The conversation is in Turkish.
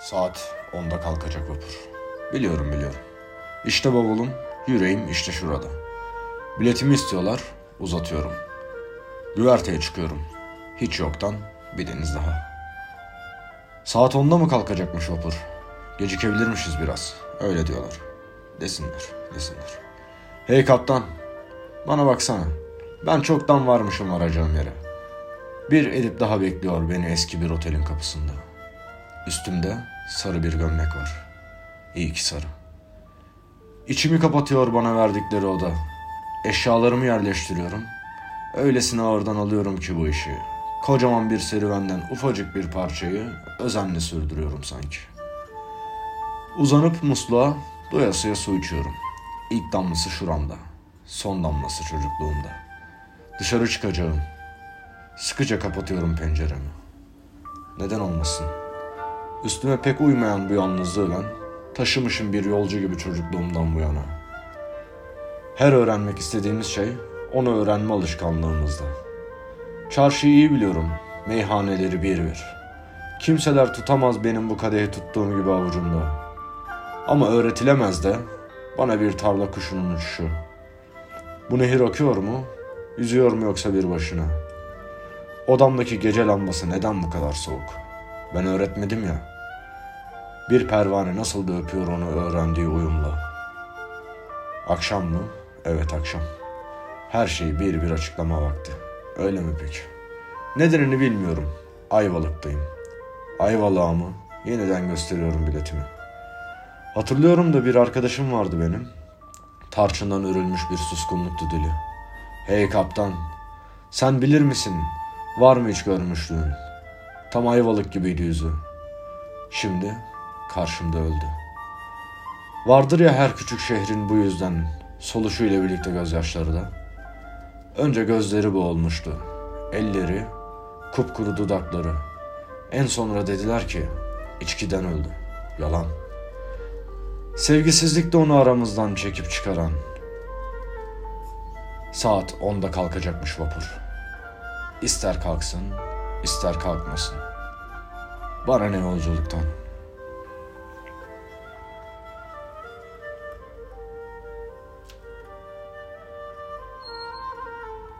Saat 10'da kalkacak vapur. Biliyorum biliyorum. İşte bavulum, yüreğim işte şurada. Biletimi istiyorlar, uzatıyorum. Güverteye çıkıyorum. Hiç yoktan bir deniz daha. Saat 10'da mı kalkacakmış vapur? Gecikebilirmişiz biraz. Öyle diyorlar. Desinler, desinler. Hey kaptan, bana baksana. Ben çoktan varmışım varacağım yere. Bir edip daha bekliyor beni eski bir otelin kapısında. Üstümde sarı bir gömlek var. İyi ki sarı. İçimi kapatıyor bana verdikleri oda. Eşyalarımı yerleştiriyorum. Öylesine ağırdan alıyorum ki bu işi. Kocaman bir serüvenden ufacık bir parçayı özenle sürdürüyorum sanki. Uzanıp musluğa doyasıya su içiyorum. İlk damlası şuramda. Son damlası çocukluğumda. Dışarı çıkacağım. Sıkıca kapatıyorum penceremi. Neden olmasın? Üstüme pek uymayan bu yalnızlığı ben taşımışım bir yolcu gibi çocukluğumdan bu yana. Her öğrenmek istediğimiz şey onu öğrenme alışkanlığımızda. Çarşıyı iyi biliyorum, meyhaneleri bir bir. Kimseler tutamaz benim bu kadehi tuttuğum gibi avucumda. Ama öğretilemez de bana bir tarla kuşunun uçuşu. Bu nehir akıyor mu, yüzüyor mu yoksa bir başına? Odamdaki gece lambası neden bu kadar soğuk? Ben öğretmedim ya. Bir pervane nasıl da öpüyor onu öğrendiği uyumla. Akşam mı? Evet akşam. Her şeyi bir bir açıklama vakti. Öyle mi peki? Nedenini bilmiyorum. Ayvalık'tayım. Ayvalık'a mı? Yeniden gösteriyorum biletimi. Hatırlıyorum da bir arkadaşım vardı benim. Tarçından örülmüş bir suskunluktu dili. Hey kaptan, sen bilir misin? Var mı hiç görmüşlüğün? Tam ayvalık gibiydi yüzü. Şimdi karşımda öldü. Vardır ya her küçük şehrin bu yüzden soluşuyla birlikte gözyaşları da. Önce gözleri boğulmuştu. Elleri, kupkuru dudakları. En sonra dediler ki içkiden öldü. Yalan. Sevgisizlik de onu aramızdan çekip çıkaran. Saat 10'da kalkacakmış vapur. İster kalksın, ister kalkmasın. Bana ne yolculuktan.''